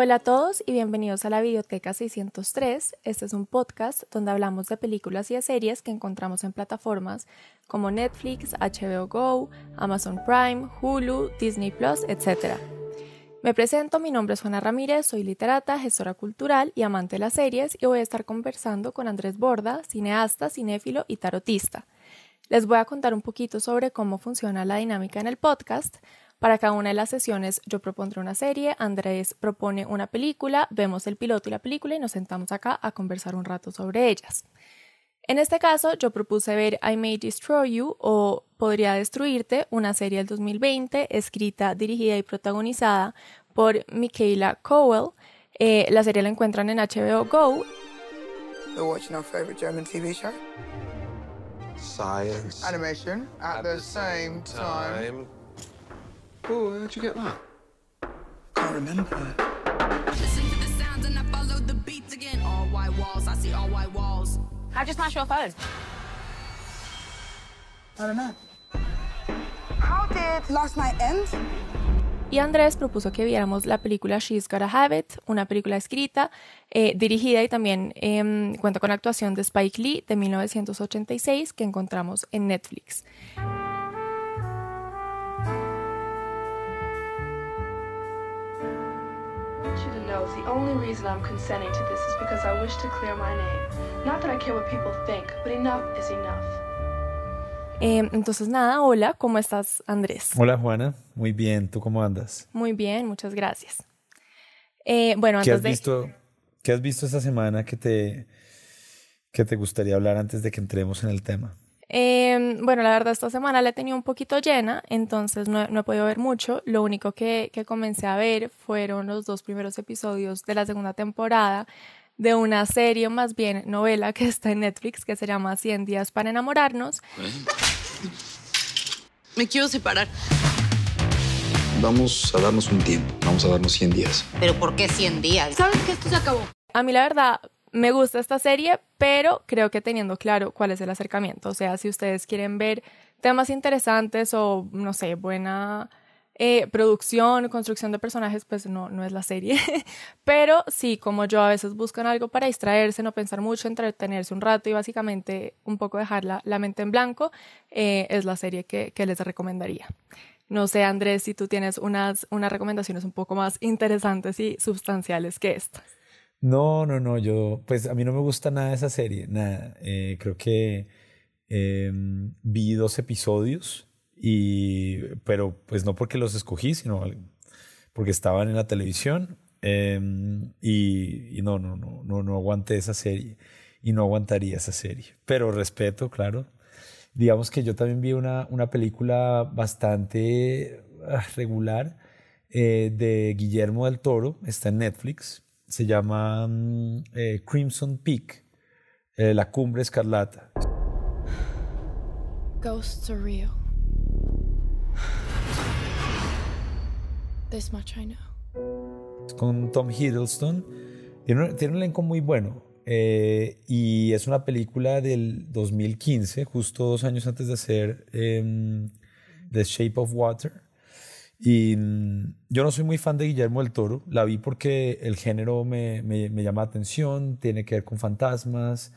Hola a todos y bienvenidos a la Videoteca 603. Este es un podcast donde hablamos de películas y de series que encontramos en plataformas como Netflix, HBO Go, Amazon Prime, Hulu, Disney Plus, etc. Me presento, mi nombre es Juana Ramírez, soy literata, gestora cultural y amante de las series y voy a estar conversando con Andrés Borda, cineasta, cinéfilo y tarotista. Les voy a contar un poquito sobre cómo funciona la dinámica en el podcast, para cada una de las sesiones yo propondré una serie, Andrés propone una película, vemos el piloto y la película y nos sentamos acá a conversar un rato sobre ellas. En este caso, yo propuse ver I May Destroy You o Podría Destruirte, una serie del 2020 escrita, dirigida y protagonizada por Michaela Cowell. Eh, la serie la encuentran en HBO Go. science, animation at, at the, the, same, same time. time. Oh, how'd you get that? Can't remember. How'd you smash your phone? I don't know. How did last night end? Y Andrés propuso que viéramos la película She's Gotta Have It, una película escrita, eh, dirigida y también eh, cuenta con actuación de Spike Lee de 1986 que encontramos en Netflix. the only reason I'm consenting to this is because I wish to clear my name. Not that I care what people think, but enough is enough. Eh, entonces, nada, hola, ¿cómo estás, Andrés? Hola, Juana, muy bien, ¿tú cómo andas? Muy bien, muchas gracias. Eh, bueno, ¿Qué antes has visto, ¿Qué has visto esta semana que te, que te gustaría hablar antes de que entremos en el tema? Eh, bueno, la verdad esta semana la he tenido un poquito llena, entonces no, no he podido ver mucho. Lo único que, que, comencé a ver fueron los dos primeros episodios de la segunda temporada de una serie, más bien novela que está en Netflix, que se llama 100 días para enamorarnos. Me quiero separar. Vamos a darnos un tiempo, vamos a darnos 100 días. ¿Pero por qué 100 días? ¿Sabes que esto se acabó? A mí la verdad me gusta esta serie, pero creo que teniendo claro cuál es el acercamiento. O sea, si ustedes quieren ver temas interesantes o, no sé, buena eh, producción, construcción de personajes, pues no, no es la serie. pero sí, como yo a veces buscan algo para distraerse, no pensar mucho, entretenerse un rato y básicamente un poco dejar la, mente en blanco, eh, es la serie que, que les recomendaría. No sé, Andrés, si tú tienes unas, unas recomendaciones un poco más interesantes y sustanciales que estas. No, no, no, yo, pues a mí no me gusta nada esa serie, nada. Eh, creo que em, vi dos episodios, y, pero pues no porque los escogí, sino porque estaban en la televisión em, y, no, no, no, no, no aguanté esa serie y no aguantaría esa serie. Pero respeto, claro. Digamos que yo también vi una, una película bastante ah, regular eh, de Guillermo del Toro, está en Netflix se llama mm, eh, Crimson Peak, eh, la cumbre escarlata. Ghosts are real. This much I know. Con Tom Hiddleston. Tiene un, elenco muy bueno. Eh, y es una película del 2015, justo dos años antes de hacer em, The Shape of Water. Y mm, yo no soy muy fan de Guillermo del Toro, la vi porque el género me, me, llama la atención, tiene que ver con fantasmas,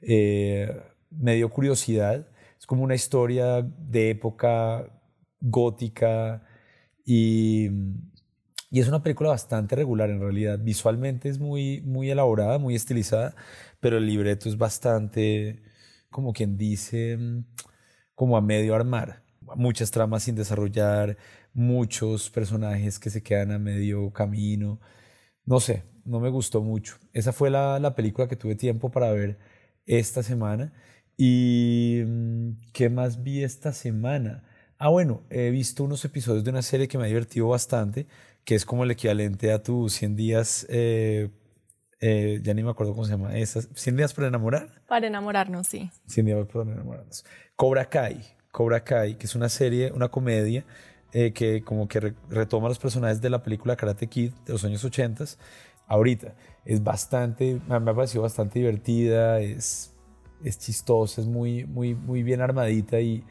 eh, me dio curiosidad, es como una historia de época gótica y, y, es una película bastante regular en realidad, visualmente es muy, muy elaborada, muy estilizada, pero el libreto es bastante, como quien dice, como a medio armar, muchas tramas sin desarrollar, muchos personajes que se quedan a medio camino. No sé, no me gustó mucho. Esa fue la, la película que tuve tiempo para ver esta semana. ¿Y mm, qué más vi esta semana? Ah, bueno, he visto unos episodios de una serie que me ha divertido bastante, que es como el equivalente a tus 100 días, eh, eh, ya ni me acuerdo cómo se llama, esas, 100 días para enamorar. Para enamorarnos, sí. 100 días para enamorarnos. Cobra Kai, Cobra Kai, que es una serie, una comedia eh, que como que retoma los personajes de la película Karate Kid de los años 80 ahorita. Es bastante, me ha parecido bastante divertida, es, es chistosa, es muy, muy, muy bien armadita y,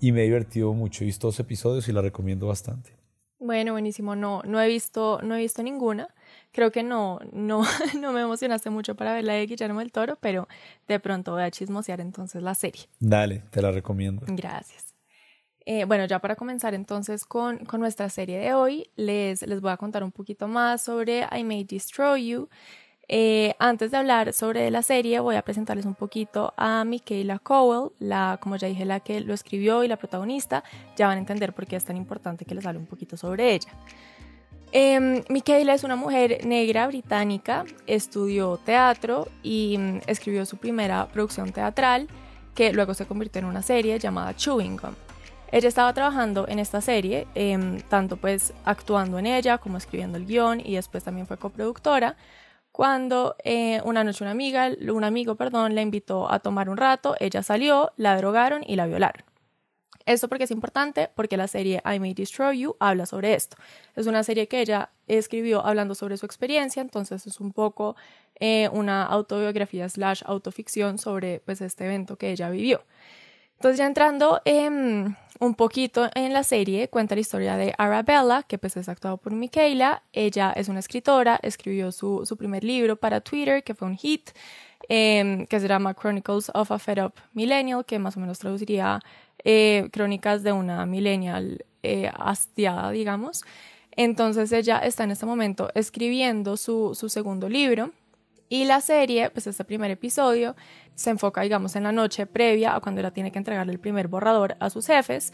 y me he divertido mucho. He visto dos episodios y la recomiendo bastante. Bueno, buenísimo. No, no he visto, no he visto ninguna. Creo que no, no, no me emocionaste mucho para ver la de Guillermo del Toro, pero de pronto voy a chismosear entonces la serie. Dale, te la recomiendo. Gracias. Eh, bueno, ya para comenzar entonces con, con, nuestra serie de hoy, les, les voy a contar un poquito más sobre I May Destroy You. Eh, antes de hablar sobre la serie, voy a presentarles un poquito a Michaela Cowell, la, como ya dije, la que lo escribió y la protagonista. Ya van a entender por qué es tan importante que les hable un poquito sobre ella. Eh, Michaela es una mujer negra británica, estudió teatro y mm, escribió su primera producción teatral, que luego se convirtió en una serie llamada Chewing Gum. Ella estaba trabajando en esta serie, em, tanto pues actuando en ella como escribiendo el guion y después también fue coproductora, cuando eh, una noche una amiga, un amigo, perdón, la invitó a tomar un rato, ella salió, la drogaron y la violaron. Esto porque es importante, porque la serie I May Destroy You habla sobre esto. Es una serie que ella escribió hablando sobre su experiencia, entonces es un poco eh, una autobiografía slash autoficción sobre pues, este evento que ella vivió. Entonces ya entrando un poquito en la serie, cuenta la historia de Arabella, que pues es actuado por Michaela. Ella es una escritora, escribió su, su primer libro para Twitter, que fue un hit, em, que se llama Chronicles of a Fed Up Millennial, que más o menos traduciría eh, crónicas de una millennial eh, hastiada, digamos. Entonces ella está en este momento escribiendo su, su segundo libro. Y la serie, pues este primer episodio, se enfoca, digamos, en la noche previa a cuando ella tiene que entregarle el primer borrador a sus jefes.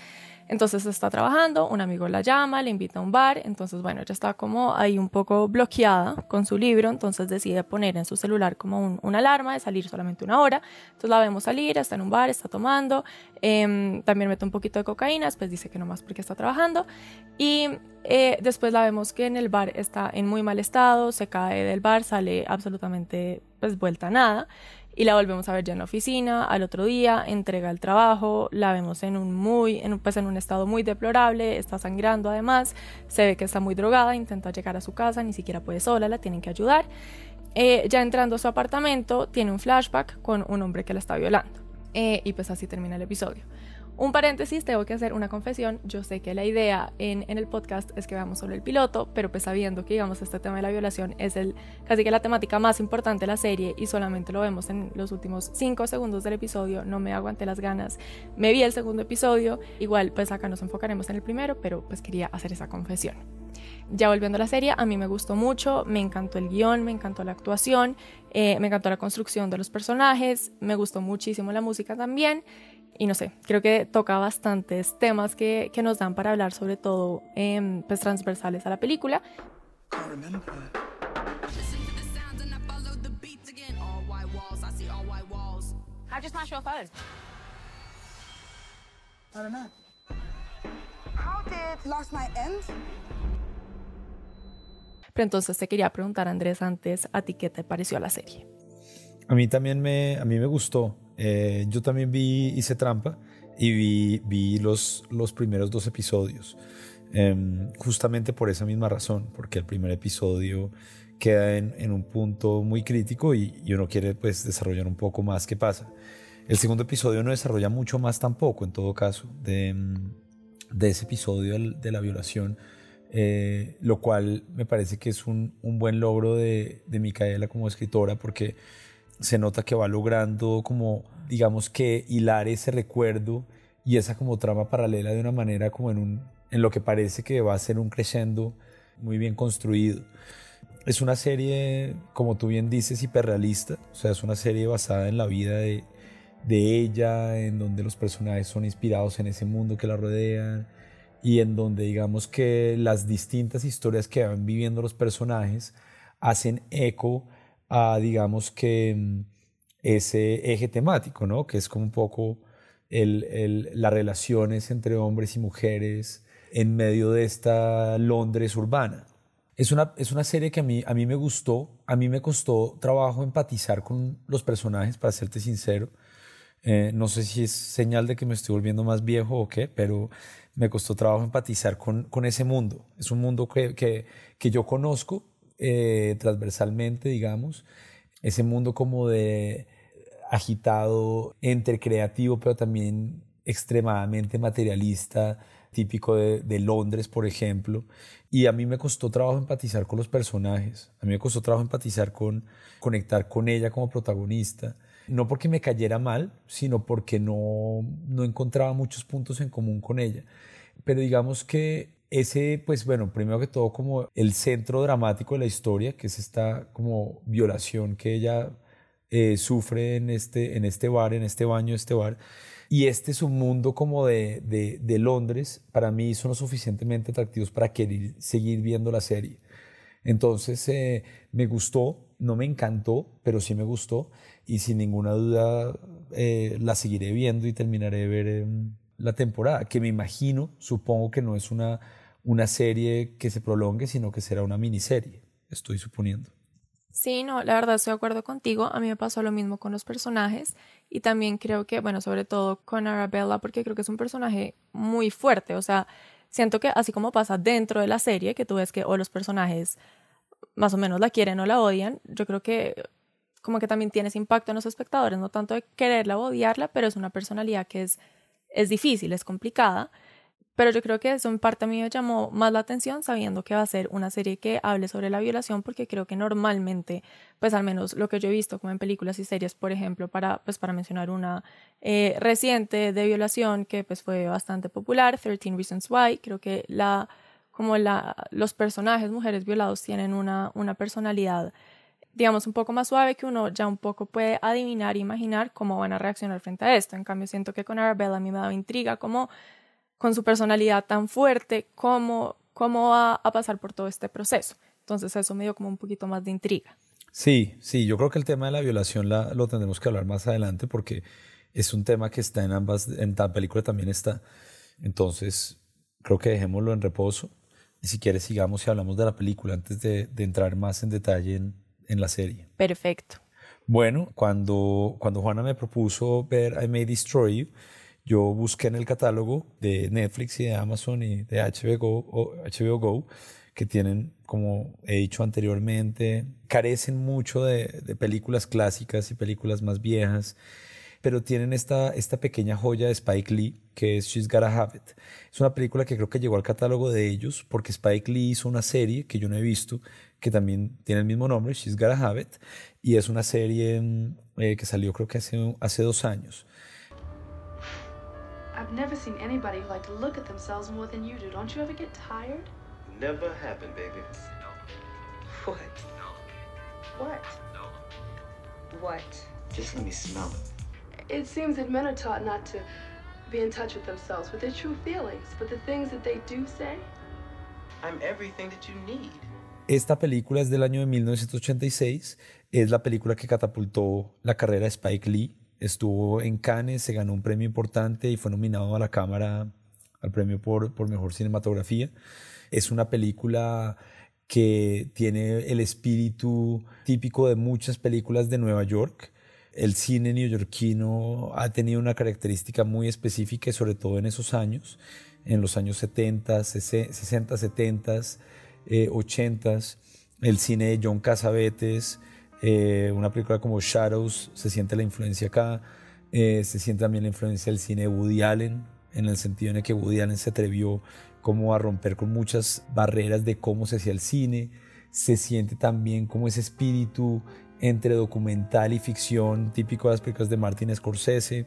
Entonces está trabajando, un amigo la llama, le invita a un bar, entonces bueno, ella está como ahí un poco bloqueada con su libro, entonces decide poner en su celular como un, una alarma de salir solamente una hora, entonces la vemos salir, está en un bar, está tomando, eh, también mete un poquito de cocaína, después dice que no más porque está trabajando. Y eh, después la vemos que en el bar está en muy mal estado, se cae del bar, sale absolutamente pues vuelta a nada y la volvemos a ver ya en la oficina, al otro día entrega el trabajo, la vemos en un muy, en, pues en un estado muy deplorable, está sangrando además, se ve que está muy drogada, intenta llegar a su casa, ni siquiera puede sola, la tienen que ayudar. Eh, ya entrando a su apartamento, tiene un flashback con un hombre que la está violando. Eh, y pues así termina el episodio. Un paréntesis, tengo que hacer una confesión. Yo sé que la idea en, el podcast es que veamos solo el piloto, pero pues sabiendo que, digamos, este tema de la violación es el, casi que la temática más importante de la serie y solamente lo vemos en los últimos 5 segundos del episodio, no me aguanté las ganas. Me vi el segundo episodio, igual pues acá nos enfocaremos en el primero, pero pues quería hacer esa confesión. Ya volviendo a la serie, a mí me gustó mucho, me encantó el guion, me encantó la actuación, eh, me encantó la construcción de los personajes, me gustó muchísimo la música también y no sé, creo que toca bastantes temas que, que nos dan para hablar sobre todo eh, pues transversales a la película. Pero entonces te quería preguntar, Andrés, antes, ¿a ti qué te pareció la serie? A mí también me, a mí me gustó. Eh, yo también vi, hice trampa y vi, vi los, los primeros dos episodios. Eh, justamente por esa misma razón, porque el primer episodio queda en, en un punto muy crítico y, y, uno quiere pues desarrollar un poco más qué pasa. El segundo episodio no desarrolla mucho más tampoco, en todo caso, de, de ese episodio de la violación, eh, lo cual me parece que es un, un buen logro de, de Micaela como escritora, porque se nota que va logrando como, digamos que hilar ese recuerdo y esa como trama paralela de una manera como en, un, en lo que parece que va a ser un crescendo muy bien construido. Es una serie, como tú bien dices, hiperrealista, o sea, es una serie basada en la vida de, de ella, en donde los personajes son inspirados en ese mundo que la rodean y en donde digamos que las distintas historias que van viviendo los personajes hacen eco a, digamos que, mm, ese eje temático, ¿no? Que es como un poco el, el, las relaciones entre hombres y mujeres en medio de esta Londres urbana. Es una, es una serie que a mí, a mí me gustó, a mí me costó trabajo empatizar con los personajes, para serte sincero. Eh, no sé si es señal de que me estoy volviendo más viejo o qué, pero me costó trabajo empatizar con, con ese mundo. Es un mundo que, que, que yo conozco, eh, transversalmente, digamos, ese mundo como de agitado, entre creativo, pero también extremadamente materialista, típico de, de, Londres, por ejemplo. Y a mí me costó trabajo empatizar con los personajes, a mí me costó trabajo empatizar con, conectar con ella como protagonista. No porque me cayera mal, sino porque no, no encontraba muchos puntos en común con ella. Pero digamos que ese, pues bueno, primero que todo como el centro dramático de la historia, que es esta como violación que ella eh, sufre en este, en este bar, en este baño, este bar. Y este es un mundo como de, de, Londres, para mí son lo suficientemente atractivos para querer seguir viendo la serie. Entonces eh, me gustó, no me encantó, pero sí me gustó y sin ninguna duda eh, la seguiré viendo y terminaré de ver em, la temporada, que me imagino, supongo que no es una, una serie que se prolongue, sino que será una miniserie, estoy suponiendo. Sí, no, la verdad estoy de acuerdo contigo. A mí me pasó lo mismo con los personajes y también creo que, bueno, sobre todo con Arabella, porque creo que es un personaje muy fuerte. O sea, siento que así como pasa dentro de la serie, que tú ves que o los personajes más o menos la quieren o la odian, yo creo que como que también tienes impacto en los espectadores, no tanto de quererla o odiarla, pero es una personalidad que es, es difícil, es complicada. Pero yo creo que eso en parte a mí me llamó más la atención sabiendo que va a ser una serie que hable sobre la violación porque creo que normalmente, pues al menos lo que yo he visto como en películas y series, por ejemplo, para, pues para mencionar una eh, reciente de violación que pues fue bastante popular, 13 Reasons Why, creo que la, como la, los personajes mujeres violados tienen una, una personalidad digamos, un poco más suave que uno ya un poco puede adivinar e imaginar cómo van a reaccionar frente a esto. En cambio, siento que con Arabella a mí me daba intriga como con su personalidad tan fuerte, cómo, cómo va a pasar por todo este proceso. Entonces eso me dio como un poquito más de intriga. Sí, sí, yo creo que el tema de la violación la, lo tendremos que hablar más adelante porque es un tema que está en ambas, en la película también está. Entonces, creo que dejémoslo en reposo y si quieres sigamos y hablamos de la película antes de, de entrar más en detalle en, en, la serie. Perfecto. Bueno, cuando, cuando Juana me propuso ver I May Destroy You, yo busqué en el catálogo de Netflix y de Amazon y de HBO Go, HBO Go que tienen, como he dicho anteriormente, carecen mucho de, películas clásicas y películas más viejas, pero tienen esta, esta pequeña joya de Spike Lee, que es She's Gotta Have It. Es una película que creo que llegó al catálogo de ellos porque Spike Lee hizo una serie que yo no he visto, que también tiene el mismo nombre, She's Gotta Have It, y es una serie mm, eh, que salió creo que hace, hace dos años. I've never seen anybody who liked to look at themselves more than you do. Don't you ever get tired? Never happened, baby. No. What? No. What? No. What? Just let me smell it. It seems that men are taught not to be in touch with themselves, with their true feelings, but the things that they do say. I'm everything that you need. Esta película es del año de 1986. Es la película que catapultó la carrera de Spike Lee estuvo en Cannes, se ganó un premio importante y fue nominado a la Cámara al premio por, por mejor cinematografía. Es una película que tiene el espíritu típico de muchas películas de Nueva York. El cine neoyorquino ha tenido una característica muy específica, sobre todo en esos años, en los años 70, 60, 70, 80. El cine de John Cassavetes, eh, una película como Shadows, se siente la influencia acá. Eh, se siente también la influencia del cine de Woody Allen, en el sentido en que Woody Allen se atrevió como a romper con muchas barreras de cómo se hacía el cine. Se siente también como ese espíritu entre documental y ficción típico de las películas de Martin Scorsese.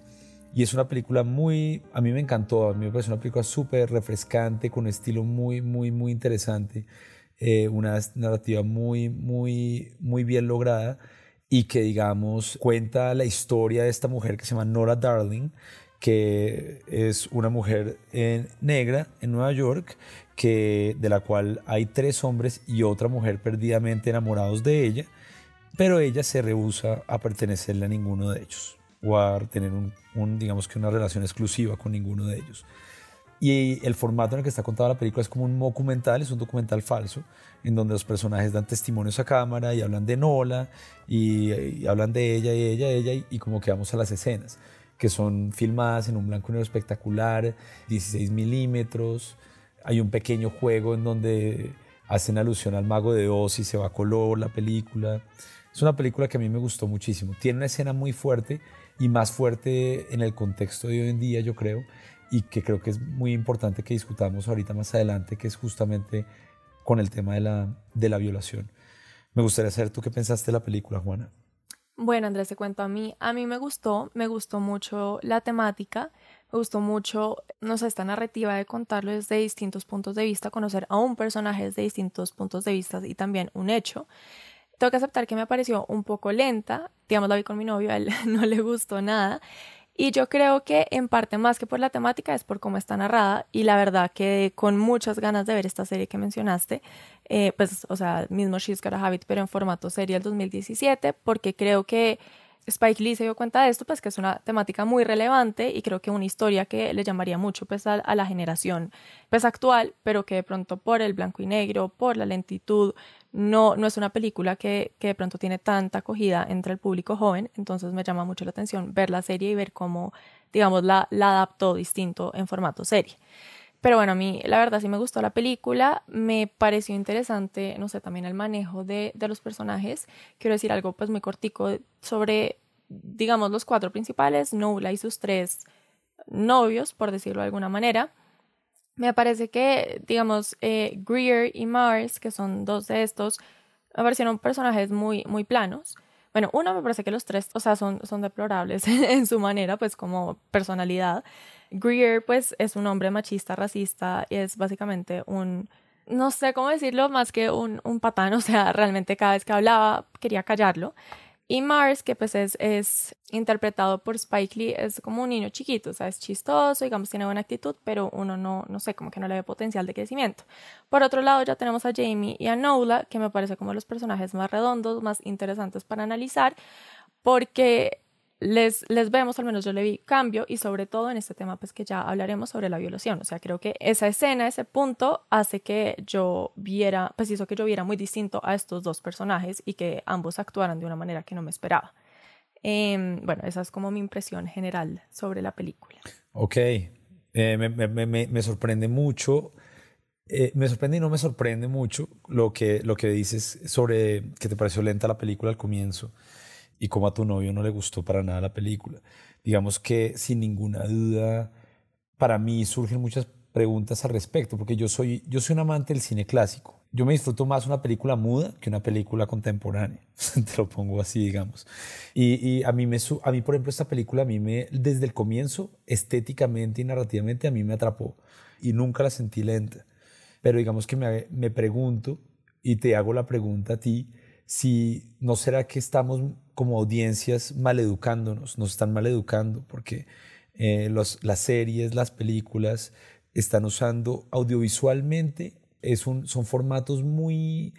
Y es una película muy, a mí me encantó, a mí me parece una película súper refrescante, con un estilo muy, muy, muy interesante. Eh, una narrativa muy, muy, muy bien lograda y que, digamos, cuenta la historia de esta mujer que se llama Nora Darling, que es una mujer negra en Nueva York, que, de la cual hay tres hombres y otra mujer perdidamente enamorados de ella, pero ella se rehúsa a pertenecerle a ninguno de ellos o a tener un, digamos que una relación exclusiva con ninguno de ellos. Y el formato en el que está contada la película es como un documental, es un documental falso, en donde los personajes dan testimonios a cámara y hablan de Nola, y, hablan de ella y ella, ella, y, y, como que vamos a las escenas, que son filmadas en un blanco y negro espectacular, 16 milímetros. Hay un pequeño juego en donde hacen alusión al mago de Oz y se va a color la película. Es una película que a mí me gustó muchísimo. Tiene una escena muy fuerte y más fuerte en el contexto de hoy en día, yo creo, y que creo que es muy importante que discutamos ahorita más adelante, que es justamente con el tema de la, de la violación. Me gustaría saber tú qué pensaste de la película, Juana. Bueno, Andrés, te cuento a mí. A mí me gustó, me gustó mucho la temática, me gustó mucho, no sé, esta narrativa de contarlo desde distintos puntos de vista, conocer a un personaje desde distintos puntos de vista y también un hecho. Tengo que aceptar que me pareció un poco lenta, digamos, la vi con mi novio, a él no le gustó nada. Y yo creo que en parte más que por la temática es por cómo está narrada y la verdad que con muchas ganas de ver esta serie que mencionaste, eh, pues, o sea, mismo She's Got a Habit, pero en formato serie del 2017, porque creo que Spike Lee se dio cuenta de esto, pues que es una temática muy relevante y creo que una historia que le llamaría mucho pues a, la generación pues actual, pero que de pronto por el blanco y negro, por la lentitud, no, no es una película que, que de pronto tiene tanta acogida entre el público joven, entonces me llama mucho la atención ver la serie y ver cómo, digamos, la, la adaptó distinto en formato serie. Pero bueno, a mí la verdad sí me gustó la película, me pareció interesante, no sé, también el manejo de, de los personajes. Quiero decir algo pues muy cortico sobre, digamos, los cuatro principales, Nola y sus tres novios, por decirlo de alguna manera. Me parece que, digamos, eh, Greer y Mars, que son dos de estos, me personajes muy, muy planos. Bueno, uno me parece que los tres, o sea, son, son deplorables en su manera, pues como personalidad. Greer, pues, es un hombre machista, racista, y es básicamente un, no sé cómo decirlo, más que un, un patán, o sea, realmente cada vez que hablaba quería callarlo. Y Mars, que pues es, es, interpretado por Spike Lee, es como un niño chiquito, o sea, es chistoso, digamos, tiene buena actitud, pero uno no, no sé, como que no le ve potencial de crecimiento. Por otro lado, ya tenemos a Jamie y a Nola, que me parece como los personajes más redondos, más interesantes para analizar, porque les, les vemos, al menos yo le vi cambio y sobre todo en este tema pues que ya hablaremos sobre la violación. O sea, creo que esa escena, ese punto hace que yo viera, pues hizo que yo viera muy distinto a estos dos personajes y que ambos actuaran de una manera que no me esperaba. Em, bueno, esa es como mi impresión general sobre la película. Ok, eh, me, me, me, me, sorprende mucho. Eh, me sorprende y no me sorprende mucho lo que, lo que dices sobre que te pareció lenta la película al comienzo y como a tu novio no le gustó para nada la película. Digamos que sin ninguna duda, para mí surgen muchas preguntas al respecto, porque yo soy, yo soy un amante del cine clásico. Yo me disfruto más una película muda que una película contemporánea. Te lo pongo así, digamos. Y, y, a, mí me, a mí, por ejemplo, esta película, a mí me, desde el comienzo, estéticamente y narrativamente, a mí me atrapó. Y nunca la sentí lenta. Pero digamos que me, me pregunto, y te hago la pregunta a ti, si no será que estamos como audiencias maleducándonos, nos están maleducando porque eh, las series, las películas están usando audiovisualmente, son formatos muy,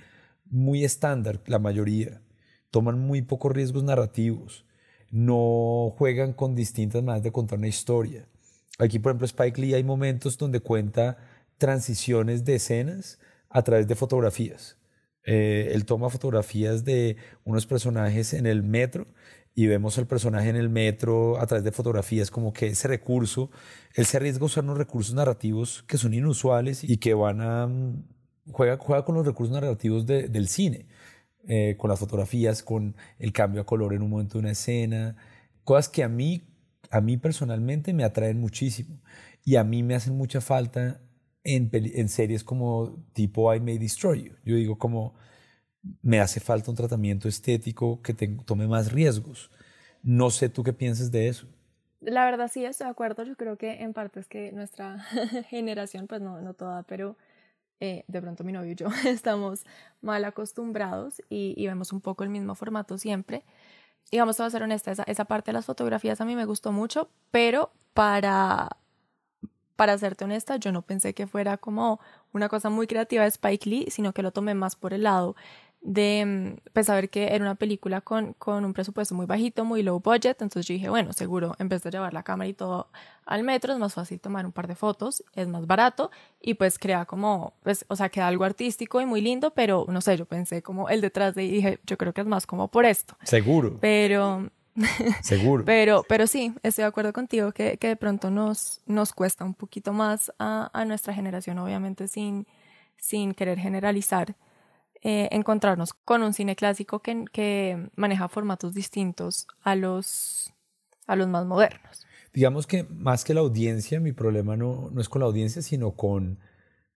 muy estándar, la mayoría, toman muy pocos riesgos narrativos, no juegan con distintas maneras de contar una historia. Aquí, por ejemplo, Spike Lee hay momentos donde cuenta transiciones de escenas a través de fotografías. Eh, él toma fotografías de unos personajes en el metro y vemos el personaje en el metro a través de fotografías, como que ese recurso, él se arriesga a usar unos recursos narrativos que son inusuales y que van a... Mm, juega, juega con los recursos narrativos del cine, eh, con las fotografías, con el cambio a color en un momento de una escena, cosas que a mí, a mí personalmente me atraen muchísimo y a mí me hacen mucha falta en, series como tipo I May Destroy You. Yo digo como me hace falta un tratamiento estético que tome más riesgos. No sé tú qué piensas de eso. La verdad sí estoy de acuerdo. Yo creo que en parte es que nuestra generación, pues no, no toda, pero eh, de pronto mi novio y yo estamos mal acostumbrados y, y, vemos un poco el mismo formato siempre. Y vamos a ser honesta, esa, esa parte de las fotografías a mí me gustó mucho, pero para para serte honesta, yo no pensé que fuera como una cosa muy creativa de Spike Lee, sino que lo tomé más por el lado de mm, pues, saber que era una película con, con un presupuesto muy bajito, muy low budget, entonces yo dije, bueno, seguro, en vez de llevar la cámara y todo al metro, es más fácil tomar un par de fotos, es más barato y pues crea como, pues, o sea, queda algo artístico y muy lindo, pero no sé, yo pensé como el detrás de y dije, yo creo que es más como por esto. Seguro. Pero Seguro. pero, pero sí, estoy de acuerdo contigo que, que de pronto nos, nos cuesta un poquito más a, a nuestra generación, obviamente sin, sin querer generalizar, eh, encontrarnos con un cine clásico que, que maneja formatos distintos a los, a los más modernos. Digamos que más que la audiencia, mi problema no, no es con la audiencia, sino con,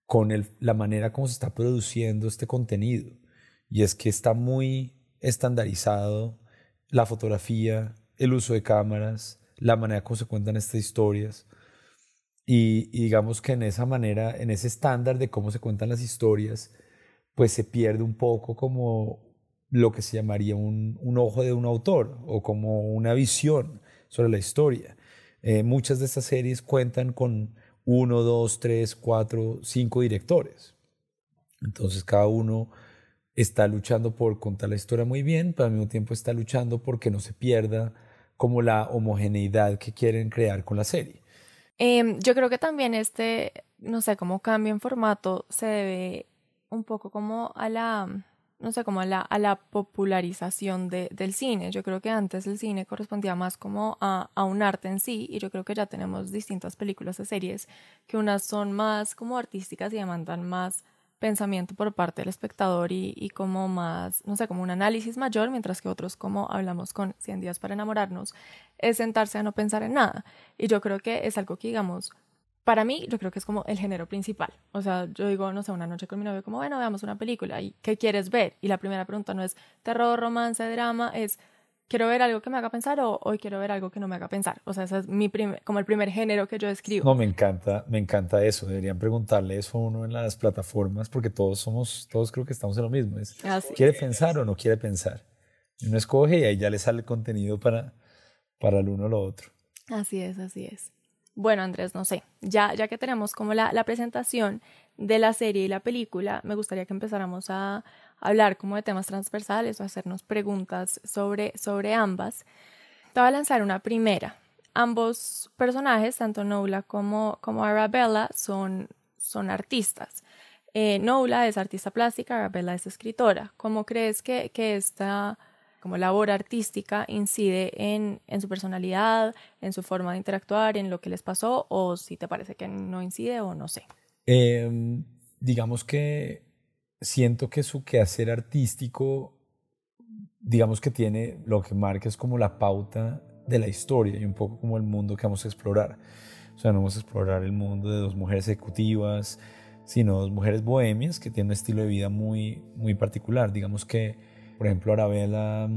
con el, la manera como se está produciendo este contenido. Y es que está muy estandarizado la fotografía, el uso de cámaras, la manera como se cuentan estas historias. Y, digamos que en esa manera, en ese estándar de cómo se cuentan las historias, pues se pierde un poco como lo que se llamaría un, ojo de un autor o como una visión sobre la historia. Eh, muchas de estas series cuentan con uno, dos, tres, cuatro, cinco directores. Entonces cada uno está luchando por contar la historia muy bien, pero al mismo tiempo está luchando porque no se pierda como la homogeneidad que quieren crear con la serie. Em, yo creo que también este, no sé, como cambio en formato se debe un poco como a la, no sé, como a la, a la popularización de, del cine. Yo creo que antes el cine correspondía más como a, a un arte en sí y yo creo que ya tenemos distintas películas o series que unas son más como artísticas y demandan más pensamiento por parte del espectador y, como más, no sé, como un análisis mayor, mientras que otros, como hablamos con 100 días para enamorarnos, es sentarse a no pensar en nada. Y yo creo que es algo que, digamos, para mí, yo creo que es como el género principal. O sea, yo digo, no sé, una noche con mi novio, como, bueno, veamos una película, ¿y qué quieres ver? Y la primera pregunta no es terror, romance, drama, es quiero ver algo que me haga pensar o hoy quiero ver algo que no me haga pensar. O sea, ese es mi como el primer género que yo escribo. No, me encanta, me encanta eso. Deberían preguntarle eso a uno en las plataformas porque todos somos, todos creo que estamos en lo mismo. Es, ¿Quiere pensar o no quiere pensar? uno escoge y ahí ya le sale el contenido para, para el uno o lo otro. Así es, así es. Bueno, Andrés, no sé, ya, ya que tenemos como la, la presentación de la serie y la película, me gustaría que empezáramos a, hablar como de temas transversales o hacernos preguntas sobre, sobre ambas. Te voy a lanzar una primera. Ambos personajes, tanto Nola como, como Arabella, son, son artistas. Eh, Nola es artista plástica, Arabella es escritora. ¿Cómo crees que, que esta como labor artística incide en, en, su personalidad, en su forma de interactuar, en lo que les pasó, o si te parece que no incide o no sé? Em, digamos que siento que su quehacer artístico, digamos que tiene lo que marca es como la pauta de la historia y un poco como el mundo que vamos a explorar. O sea, no vamos a explorar el mundo de dos mujeres ejecutivas, sino dos mujeres bohemias que tienen un estilo de vida muy, muy particular. Digamos que, por ejemplo, Arabella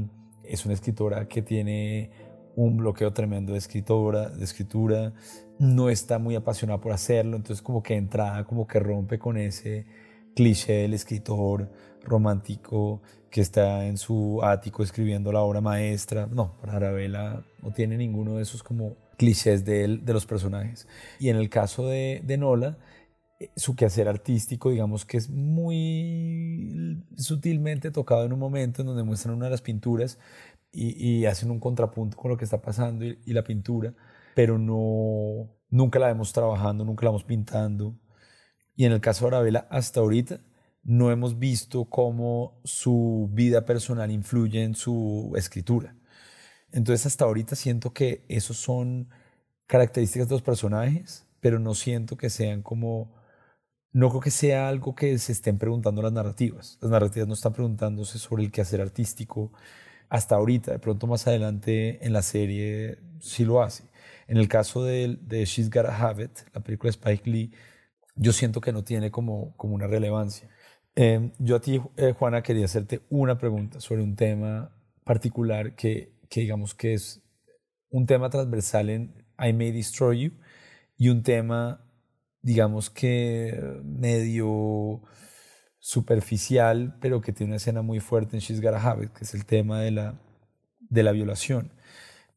es una escritora que tiene un bloqueo tremendo de escritora, de escritura, no está muy apasionada por hacerlo, entonces como que entrada como que rompe con ese cliché del escritor romántico que está en su ático escribiendo la obra maestra. No, Arabella no tiene ninguno de esos como clichés de, los personajes. Y en el caso de, de Nola, eh, su quehacer artístico, digamos que es muy sutilmente tocado en un momento en donde muestran una de las pinturas y, hacen un contrapunto con lo que está pasando y, y, la pintura, pero no, nunca la vemos trabajando, nunca la vemos pintando. Y en el caso de Arabella, hasta ahorita no hemos visto cómo su vida personal influye en su escritura. Entonces hasta ahorita siento que esos son características de los personajes, pero no siento que sean como, no creo que sea algo que se estén preguntando las narrativas. Las narrativas no están preguntándose sobre el quehacer artístico hasta ahorita, de pronto más adelante en la serie sí lo hace. En el caso de, de She's Gotta Have It, la película de Spike Lee, yo siento que no tiene como, como una relevancia. Em, yo a ti, eh, Juana, quería hacerte una pregunta sobre un tema particular que, que digamos que es un tema transversal en I May Destroy You y un tema, digamos que medio superficial, pero que tiene una escena muy fuerte en She's Gotta Have It, que es el tema de la, de la violación.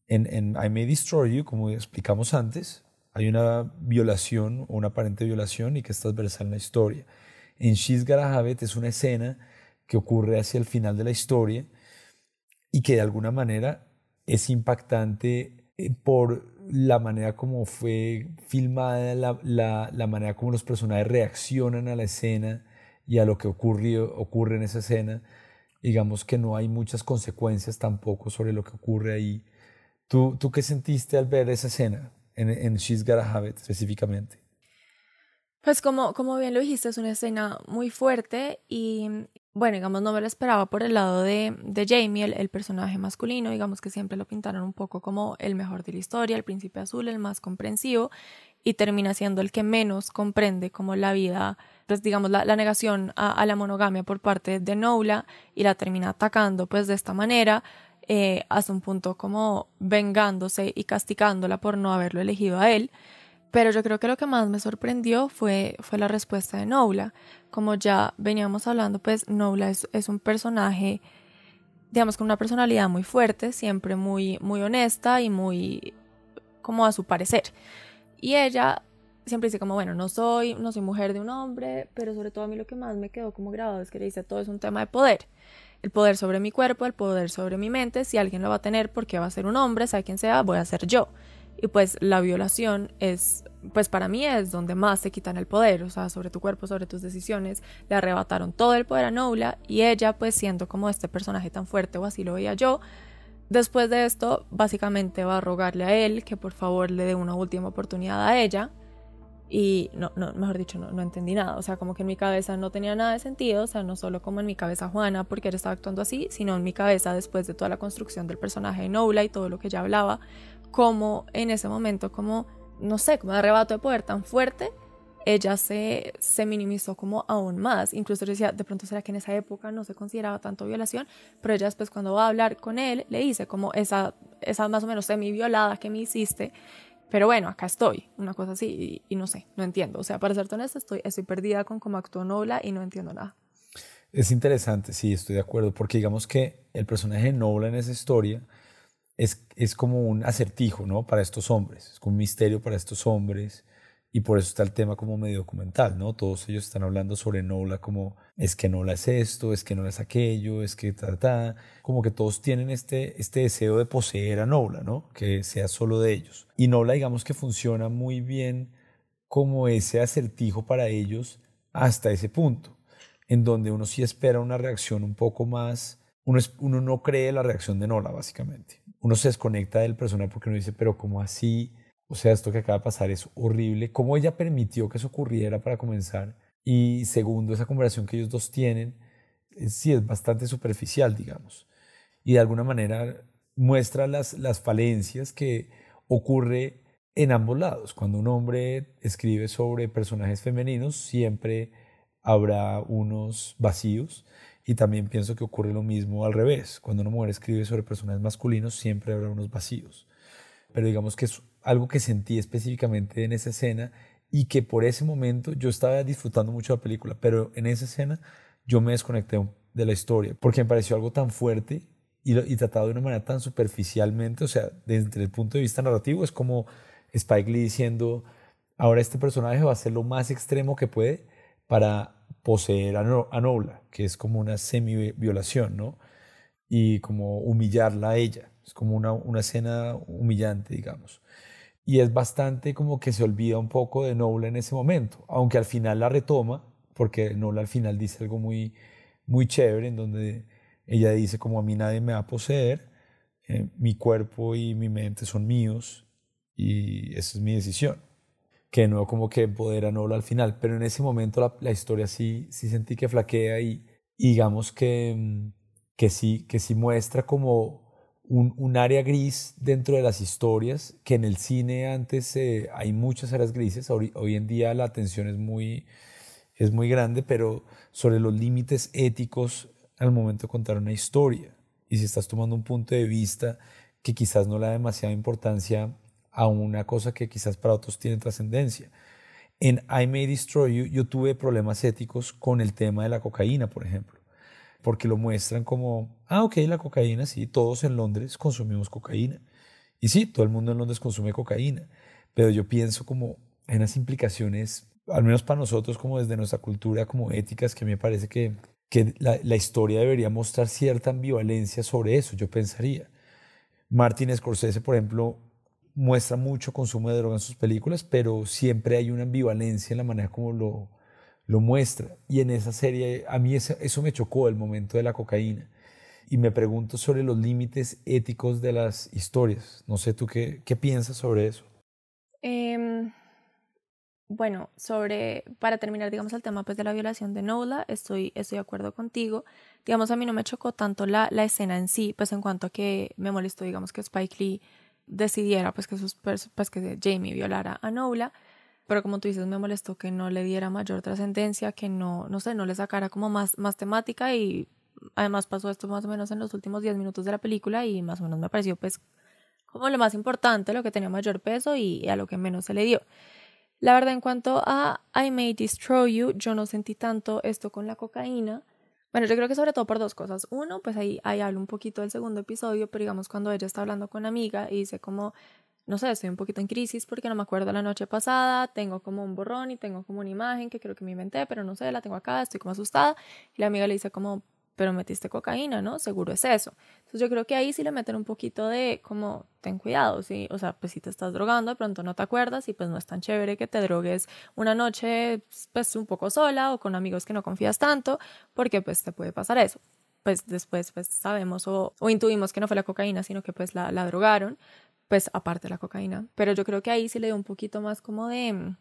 En, en I May Destroy You, como explicamos antes, hay una violación o una aparente violación y que es transversal en la historia. En She's Gotta es una escena que ocurre hacia el final de la historia y que de alguna manera es impactante eh, por la manera como fue filmada, la, manera como los personajes reaccionan a la escena y a lo que ocurrió, ocurre en esa escena. Digamos que no hay muchas consecuencias tampoco sobre lo que ocurre ahí. ¿Tú, tú qué sentiste al ver esa escena? En, She's Gotta Have It específicamente? Pues como, como bien lo dijiste, es una escena muy fuerte y bueno, digamos, no me lo esperaba por el lado de, de Jamie, el, el, personaje masculino, digamos que siempre lo pintaron un poco como el mejor de la historia, el príncipe azul, el más comprensivo, y termina siendo el que menos comprende como la vida, pues digamos, la, la negación a, a, la monogamia por parte de Nola, y la termina atacando pues de esta manera, eh, hasta un punto como vengándose y castigándola por no haberlo elegido a él. Pero yo creo que lo que más me sorprendió fue, fue la respuesta de Noula. Como ya veníamos hablando, pues Noula es, es, un personaje, digamos, con una personalidad muy fuerte, siempre muy, muy honesta y muy como a su parecer. Y ella siempre dice como, bueno, no soy, no soy mujer de un hombre, pero sobre todo a mí lo que más me quedó como grabado es que le dice todo es un tema de poder. El poder sobre mi cuerpo, el poder sobre mi mente, si alguien lo va a tener porque va a ser un hombre, sea quien sea, voy a ser yo. Y pues la violación es, pues para mí es donde más se quitan el poder, o sea, sobre tu cuerpo, sobre tus decisiones. Le arrebataron todo el poder a Noula y ella, pues siendo como este personaje tan fuerte, o así lo veía yo, después de esto, básicamente va a rogarle a él que por favor le dé una última oportunidad a ella. Y no, no mejor dicho, no, no entendí nada. O sea, como que en mi cabeza no tenía nada de sentido. O sea, no solo como en mi cabeza Juana, porque él estaba actuando así, sino en mi cabeza después de toda la construcción del personaje de Noula y todo lo que ella hablaba como en ese momento, como, no sé, como de arrebato de poder tan fuerte, ella se, se minimizó como aún más. Incluso decía, de pronto será que en esa época no se consideraba tanto violación, pero ella después cuando va a hablar con él, le dice como esa, esa más o menos semi violada que me hiciste, pero bueno, acá estoy, una cosa así, y, no sé, no entiendo. O sea, para ser honesta, estoy, estoy perdida con cómo actuó Nola y no entiendo nada. Es interesante, sí, estoy de acuerdo, porque digamos que el personaje de Nola en esa historia es, es como un acertijo, ¿no? Para estos hombres, es como un misterio para estos hombres y por eso está el tema como medio documental, ¿no? Todos ellos están hablando sobre Nola como es que Nola es esto, es que Nola es aquello, es que ta, ta, como que todos tienen este, este deseo de poseer a Nola, ¿no? Que sea solo de ellos. Y Nola digamos que funciona muy bien como ese acertijo para ellos hasta ese punto, en donde uno sí espera una reacción un poco más, uno, uno no cree la reacción de Nola básicamente uno se desconecta del personaje porque uno dice, pero ¿cómo así? O sea, esto que acaba de pasar es horrible. ¿Cómo ella permitió que eso ocurriera para comenzar? Y segundo, esa conversación que ellos dos tienen, sí es bastante superficial, digamos. Y de alguna manera muestra las, las falencias que ocurre en ambos lados. Cuando un hombre escribe sobre personajes femeninos, siempre habrá unos vacíos y también pienso que ocurre lo mismo al revés. Cuando una mujer escribe sobre personajes masculinos, siempre habrá unos vacíos. Pero digamos que es algo que sentí específicamente en esa escena y que por ese momento yo estaba disfrutando mucho la película, pero en esa escena yo me desconecté de la historia porque me pareció algo tan fuerte y, y tratado de una manera tan superficialmente, o sea, desde el punto de vista narrativo es como Spike Lee diciendo, ahora este personaje va a ser lo más extremo que puede para poseer a, no, Nola, que es como una semi-violación, ¿no? Y como humillarla a ella. Es como una, una escena humillante, digamos. Y es bastante como que se olvida un poco de Nola en ese momento, aunque al final la retoma, porque Nola al final dice algo muy, muy chévere, en donde ella dice como a mí nadie me va a poseer, eh, mi cuerpo y mi mente son míos y esa es mi decisión que no como que empodera Nola al final, pero en ese momento la, la historia sí, sí sentí que flaquea y, digamos que, mm, que, sí, que sí muestra como un, área gris dentro de las historias, que en el cine antes eh, hay muchas áreas grises, hoy, hoy, en día la atención es muy, es muy grande, pero sobre los límites éticos al momento de contar una historia. Y si estás tomando un punto de vista que quizás no le da demasiada importancia a una cosa que quizás para otros tiene trascendencia. En I May Destroy You yo tuve problemas éticos con el tema de la cocaína, por ejemplo, porque lo muestran como, ah, ok, la cocaína, sí, todos en Londres consumimos cocaína. Y sí, todo el mundo en Londres consume cocaína, pero yo pienso como en las implicaciones, al menos para nosotros como desde nuestra cultura, como éticas, que me parece que, que la, la historia debería mostrar cierta ambivalencia sobre eso, yo pensaría. Martin Scorsese, por ejemplo, muestra mucho consumo de droga en sus películas, pero siempre hay una ambivalencia en la manera como lo, lo muestra. Y en esa serie, a mí eso, me chocó el momento de la cocaína. Y me pregunto sobre los límites éticos de las historias. No sé tú qué, qué piensas sobre eso. Eh, Bueno, sobre, para terminar, digamos, el tema pues, de la violación de Nola, estoy, estoy de acuerdo contigo. Digamos, a mí no me chocó tanto la, la escena en sí, pues en cuanto a que me molestó, digamos, que Spike Lee decidiera pues que, sus, pues, que Jamie violara a Nola, pero como tú dices, me molestó que no le diera mayor trascendencia, que no, no sé, no le sacara como más, más temática y además pasó esto más o menos en los últimos 10 minutos de la película y más o menos me pareció pues como lo más importante, lo que tenía mayor peso y a lo que menos se le dio. La verdad, en cuanto a I May Destroy You, yo no sentí tanto esto con la cocaína. Bueno, yo creo que sobre todo por dos cosas. Uno, pues ahí, ahí hablo un poquito del segundo episodio, pero digamos cuando ella está hablando con una amiga y dice como, no sé, estoy un poquito en crisis porque no me acuerdo la noche pasada, tengo como un borrón y tengo como una imagen que creo que me inventé, pero no sé, la tengo acá, estoy como asustada. Y la amiga le dice como, pero metiste cocaína, ¿no? Seguro es eso. Entonces yo creo que ahí sí le meten un poquito de como, ten cuidado, ¿sí? O sea, pues si te estás drogando, de pronto no te acuerdas y pues no es tan chévere que te drogues una noche pues un poco sola o con amigos que no confías tanto, porque pues te puede pasar eso. Pues después pues sabemos o, o intuimos que no fue la cocaína, sino que pues la, la drogaron, pues aparte de la cocaína. Pero yo creo que ahí sí le dio un poquito más como de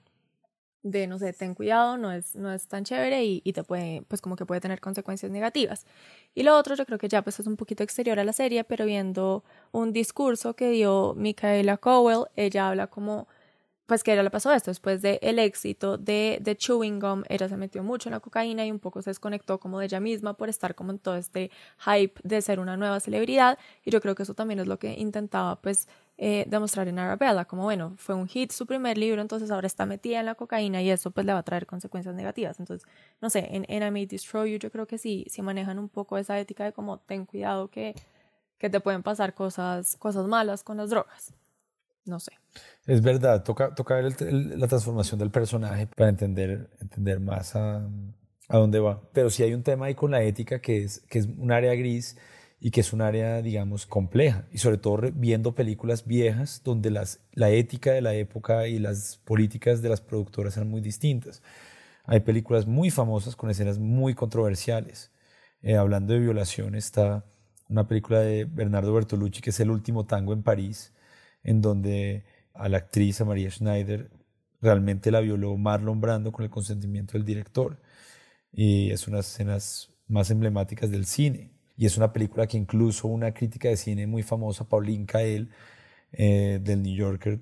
de, no sé, ten cuidado, no es, no es tan chévere y, y, te puede, pues como que puede tener consecuencias negativas. Y lo otro, yo creo que ya pues es un poquito exterior a la serie, pero viendo un discurso que dio Micaela Cowell, ella habla como, pues que ella le pasó esto, después del el éxito de, de Chewing Gum, ella se metió mucho en la cocaína y un poco se desconectó como de ella misma por estar como en todo este hype de ser una nueva celebridad, y yo creo que eso también es lo que intentaba pues eh, demostrar en Arabella, como bueno, fue un hit su primer libro, entonces ahora está metida en la cocaína y eso pues le va a traer consecuencias negativas. Entonces, no sé, en Enemy Destroy You yo creo que sí, sí manejan un poco esa ética de como ten cuidado que, que te pueden pasar cosas, cosas malas con las drogas. No sé. Es verdad, toca, toca ver la transformación del personaje para entender, entender más a, a dónde va. Pero sí hay un tema ahí con la ética que es, que es un área gris y que es un área, digamos, compleja. Y sobre todo viendo películas viejas donde las, la ética de la época y las políticas de las productoras eran muy distintas. Hay películas muy famosas con escenas muy controversiales. Eh, hablando de violación, está una película de Bernardo Bertolucci que es El último tango en París, en donde a la actriz, a María Schneider, realmente la violó Marlon Brando con el consentimiento del director. Y es unas escenas más emblemáticas del cine y es una película que incluso una crítica de cine muy famosa, Pauline Kael, eh, del New Yorker,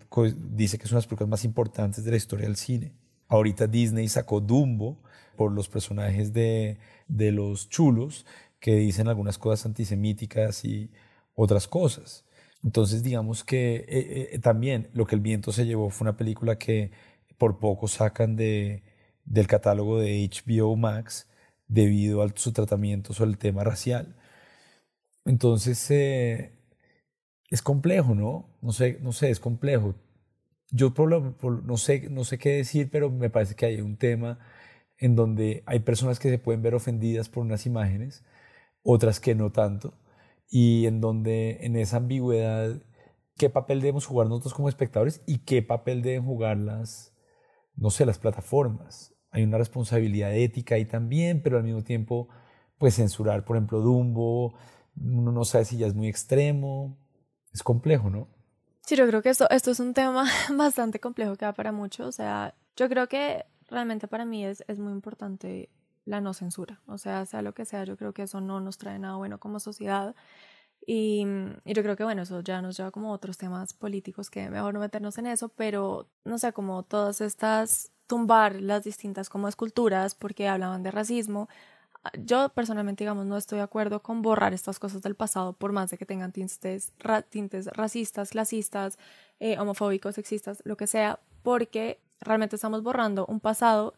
dice que es una de las películas más importantes de la historia del cine. Ahorita Disney sacó Dumbo por los personajes de, de los chulos que dicen algunas cosas antisemíticas y otras cosas. Entonces, digamos que eh, eh, también lo que el viento se llevó fue una película que por poco sacan de, del catálogo de HBO Max debido a su tratamiento sobre el tema racial. Entonces, eh, es complejo, ¿no? No sé, no sé, es complejo. Yo no, sé, no sé qué decir, pero me parece que hay un tema en donde hay personas que se pueden ver ofendidas por unas imágenes, otras que no tanto, y en donde en esa ambigüedad, ¿qué papel debemos jugar nosotros como espectadores y qué papel deben jugar las, no sé, las plataformas? Hay una responsabilidad ética ahí también, pero al mismo tiempo, pues censurar, por ejemplo, Dumbo, uno no sabe si ya es muy extremo, es complejo, ¿no? Sí, yo creo que esto, esto es un tema bastante complejo que da para muchos, o sea, yo creo que realmente para mí es, es muy importante la no censura, o sea, sea lo que sea, yo creo que eso no nos trae nada bueno como sociedad. Y, y, yo creo que, bueno, eso ya nos lleva como a otros temas políticos que mejor no meternos en eso, pero no sé, como todas estas, tumbar las distintas como esculturas porque hablaban de racismo, yo personalmente, digamos, no estoy de acuerdo con borrar estas cosas del pasado por más de que tengan tintes, tintes racistas, clasistas, eh, homofóbicos, sexistas, lo que sea, porque realmente estamos borrando un pasado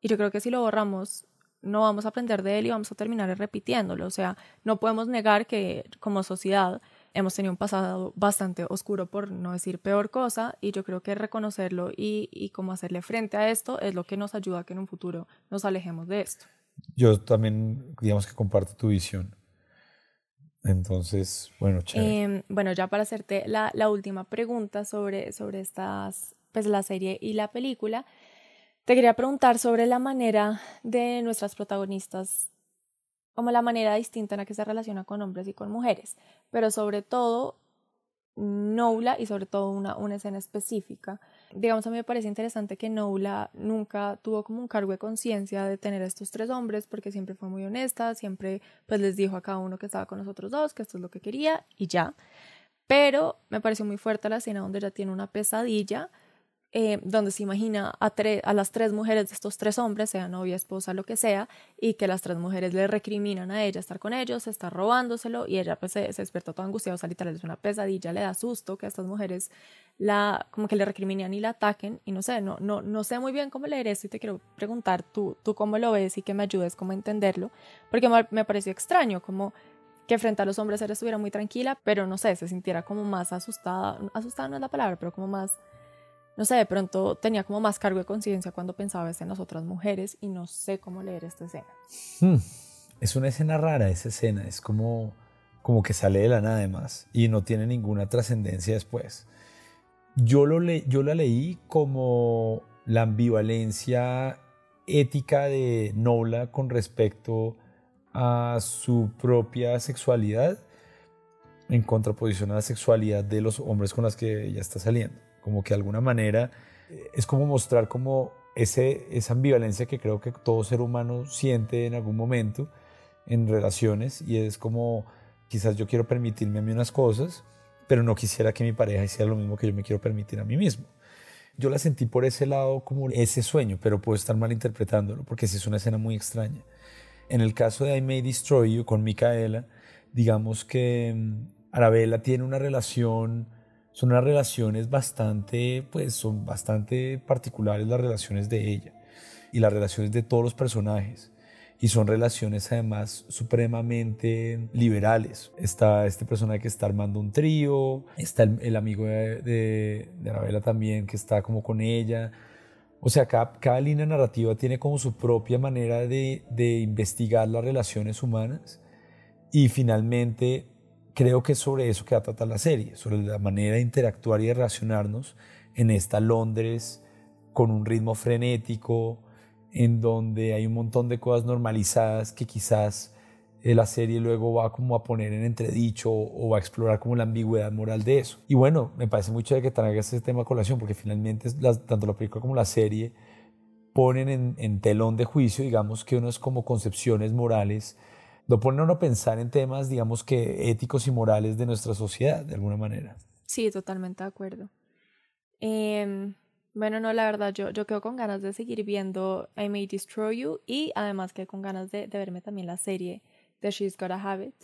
y yo creo que si lo borramos no vamos a aprender de él y vamos a terminar repitiéndolo. O sea, no podemos negar que como sociedad hemos tenido un pasado bastante oscuro, por no decir peor cosa, y yo creo que reconocerlo y, y como hacerle frente a esto es lo que nos ayuda a que en un futuro nos alejemos de esto. Yo también, digamos que comparto tu visión. Entonces, bueno, chévere. Em, bueno, ya para hacerte la, la, última pregunta sobre, sobre estas, pues la serie y la película, te quería preguntar sobre la manera de nuestras protagonistas, como la manera distinta en la que se relaciona con hombres y con mujeres, pero sobre todo Noula y sobre todo una, una escena específica digamos, a mí me parece interesante que Noula nunca tuvo como un cargo de conciencia de tener a estos tres hombres porque siempre fue muy honesta, siempre pues les dijo a cada uno que estaba con nosotros dos, que esto es lo que quería y ya. Pero me pareció muy fuerte la escena donde ella tiene una pesadilla eh, donde se imagina a, las tres mujeres de estos tres hombres, sea novia, esposa, lo que sea, y que las tres mujeres le recriminan a ella estar con ellos, estar robándoselo, y ella pues se, se despertó toda angustiada, o sea, literal es una pesadilla, le da susto que a estas mujeres la, como que le recriminan y la ataquen, y no sé, no, no, no sé muy bien cómo leer esto y te quiero preguntar tú, tú cómo lo ves y que me ayudes como a entenderlo, porque me, me pareció extraño, como que frente a los hombres ella estuviera muy tranquila, pero no sé, se sintiera como más asustada, asustada no es la palabra, pero como más no sé, de pronto tenía como más cargo de conciencia cuando pensaba en las otras mujeres y no sé cómo leer esta escena. Hmm. Es una escena rara esa escena, es como, como que sale de la nada además y no tiene ninguna trascendencia después. Yo, lo le, yo la leí como la ambivalencia ética de Nola con respecto a su propia sexualidad en contraposición a la sexualidad de los hombres con los que ella está saliendo como que de alguna manera eh, es como mostrar como ese, esa ambivalencia que creo que todo ser humano siente en algún momento en relaciones y es como quizás yo quiero permitirme a mí unas cosas, pero no quisiera que mi pareja hiciera lo mismo que yo me quiero permitir a mí mismo. Yo la sentí por ese lado como ese sueño, pero puedo estar malinterpretándolo porque sí es una escena muy extraña. En el caso de I May Destroy You con Micaela, digamos que mm, Arabella tiene una relación son unas relaciones bastante, pues son bastante particulares las relaciones de ella y las relaciones de todos los personajes. Y son relaciones además supremamente liberales. Está este personaje que está armando un trío, está el, amigo de, de, de, Arabella también que está como con ella. O sea, cada, cada línea narrativa tiene como su propia manera de, de investigar las relaciones humanas y finalmente creo que es sobre eso que va a tratar la serie, sobre la manera de interactuar y de relacionarnos en esta Londres con un ritmo frenético, en donde hay un montón de cosas normalizadas que quizás eh, la serie luego va como a poner en entredicho o va a explorar como la ambigüedad moral de eso. Y bueno, me parece mucho de que traiga ese tema a colación, porque finalmente tanto la película como la serie ponen en, en telón de juicio, digamos, que unas como concepciones morales lo pone a pensar en temas, digamos que éticos y morales de nuestra sociedad, de alguna manera. Sí, totalmente de acuerdo. Em, bueno, no, la verdad, yo, yo quedo con ganas de seguir viendo I May Destroy You y además quedo con ganas de, de verme también la serie de She's Got a Habit.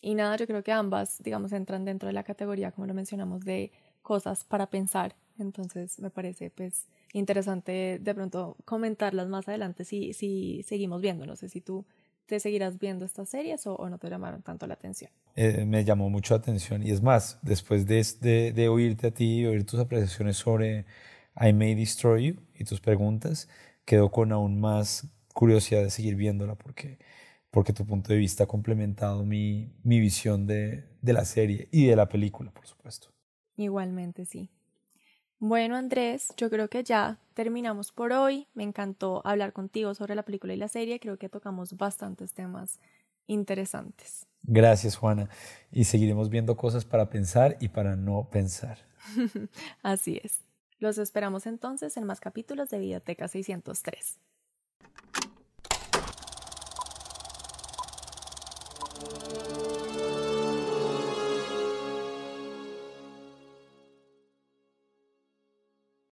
Y nada, yo creo que ambas, digamos, entran dentro de la categoría, como lo mencionamos, de cosas para pensar. Entonces, me parece, pues, interesante de pronto comentarlas más adelante si, si seguimos viendo. No sé si tú ¿Te seguirás viendo estas series o, no te llamaron tanto la atención? Eh, me llamó mucho la atención y es más, después de, de, oírte a ti y oír tus apreciaciones sobre I May Destroy You y tus preguntas, quedo con aún más curiosidad de seguir viéndola porque, porque tu punto de vista ha complementado mi, mi visión de, de la serie y de la película, por supuesto. Igualmente, sí. Bueno, Andrés, yo creo que ya terminamos por hoy. Me encantó hablar contigo sobre la película y la serie. Creo que tocamos bastantes temas interesantes. Gracias, Juana. Y seguiremos viendo cosas para pensar y para no pensar. Así es. Los esperamos entonces en más capítulos de Videoteca 603.